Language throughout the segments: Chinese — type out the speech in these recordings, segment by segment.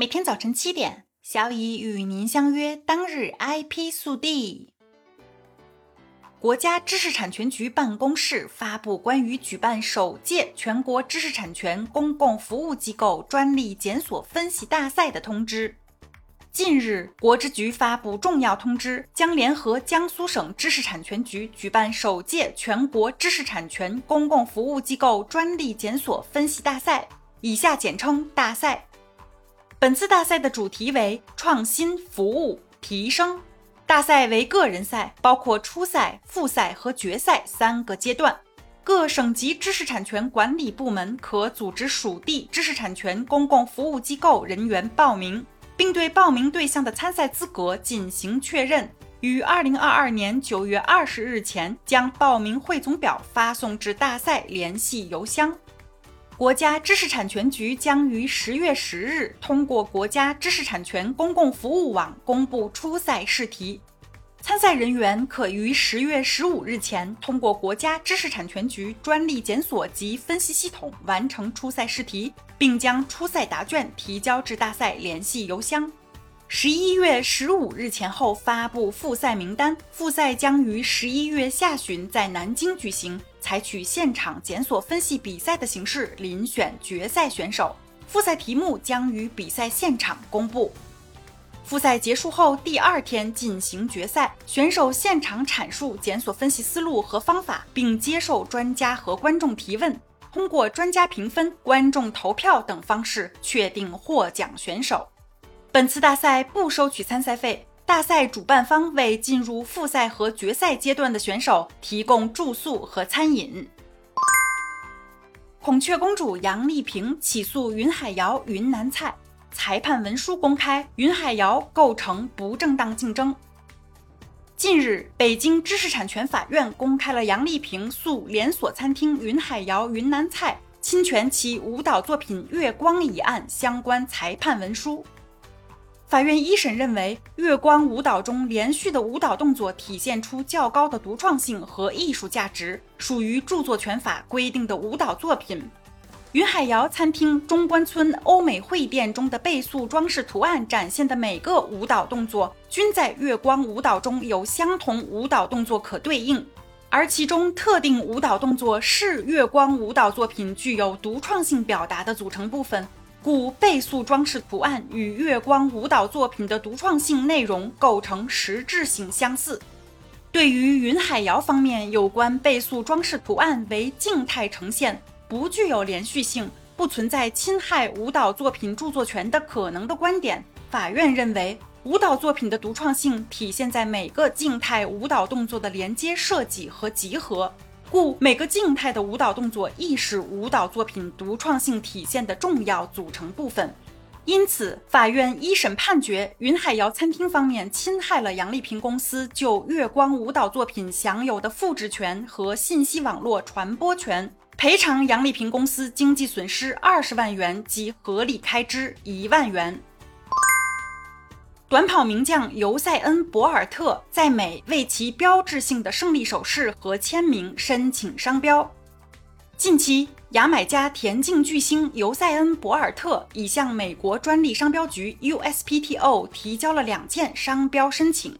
每天早晨七点，小乙与您相约。当日 IP 速递：国家知识产权局办公室发布关于举办首届全国知识产权公共服务机构专利检索分析大赛的通知。近日，国知局发布重要通知，将联合江苏省知识产权局举办首届全国知识产权公共服务机构专利检索分析大赛（以下简称大赛）。本次大赛的主题为创新服务提升。大赛为个人赛，包括初赛、复赛和决赛三个阶段。各省级知识产权管理部门可组织属地知识产权公共服务机构人员报名，并对报名对象的参赛资格进行确认。于二零二二年九月二十日前将报名汇总表发送至大赛联系邮箱。国家知识产权局将于十月十日通过国家知识产权公共服务网公布初赛试题，参赛人员可于十月十五日前通过国家知识产权局专利检索及分析系统完成初赛试题，并将初赛答卷提交至大赛联系邮箱。十一月十五日前后发布复赛名单，复赛将于十一月下旬在南京举行，采取现场检索分析比赛的形式遴选决赛选手。复赛题目将于比赛现场公布。复赛结束后第二天进行决赛，选手现场阐述检索分析思路和方法，并接受专家和观众提问，通过专家评分、观众投票等方式确定获奖选手。本次大赛不收取参赛费，大赛主办方为进入复赛和决赛阶段的选手提供住宿和餐饮。孔雀公主杨丽萍起诉云海肴云南菜，裁判文书公开，云海肴构成不正当竞争。近日，北京知识产权法院公开了杨丽萍诉连锁餐厅云海肴云南菜侵权其舞蹈作品《月光》一案相关裁判文书。法院一审认为，月光舞蹈中连续的舞蹈动作体现出较高的独创性和艺术价值，属于著作权法规定的舞蹈作品。云海肴餐厅中关村欧美会店中的倍速装饰图案展现的每个舞蹈动作，均在月光舞蹈中有相同舞蹈动作可对应，而其中特定舞蹈动作是月光舞蹈作品具有独创性表达的组成部分。故倍速装饰图案与月光舞蹈作品的独创性内容构成实质性相似。对于云海肴方面有关倍速装饰图案为静态呈现，不具有连续性，不存在侵害舞蹈作品著作权的可能的观点，法院认为，舞蹈作品的独创性体现在每个静态舞蹈动作的连接设计和集合。故每个静态的舞蹈动作亦是舞蹈作品独创性体现的重要组成部分。因此，法院一审判决云海肴餐厅方面侵害了杨丽萍公司就月光舞蹈作品享有的复制权和信息网络传播权，赔偿杨丽萍公司经济损失二十万元及合理开支一万元。短跑名将尤塞恩·博尔特在美为其标志性的胜利手势和签名申请商标。近期，牙买加田径巨星尤塞恩·博尔特已向美国专利商标局 USPTO 提交了两件商标申请。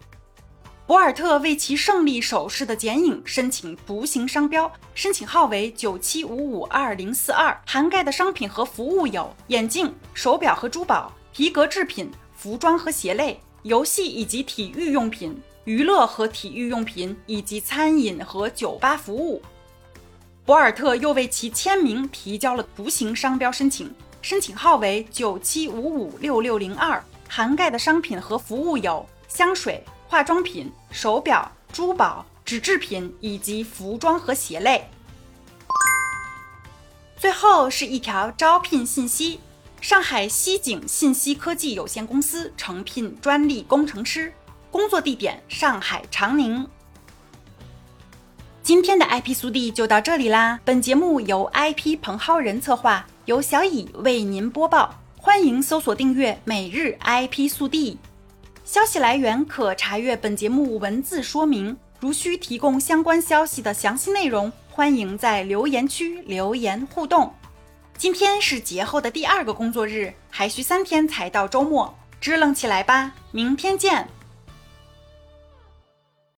博尔特为其胜利手势的剪影申请图形商标，申请号为九七五五二零四二，涵盖的商品和服务有眼镜、手表和珠宝、皮革制品。服装和鞋类、游戏以及体育用品、娱乐和体育用品以及餐饮和酒吧服务。博尔特又为其签名提交了图形商标申请，申请号为九七五五六六零二，涵盖的商品和服务有香水、化妆品、手表、珠宝、纸制品以及服装和鞋类。最后是一条招聘信息。上海西景信息科技有限公司诚聘专利工程师，工作地点上海长宁。今天的 IP 速递就到这里啦，本节目由 IP 彭浩人策划，由小乙为您播报。欢迎搜索订阅每日 IP 速递，消息来源可查阅本节目文字说明。如需提供相关消息的详细内容，欢迎在留言区留言互动。今天是节后的第二个工作日，还需三天才到周末，支棱起来吧！明天见。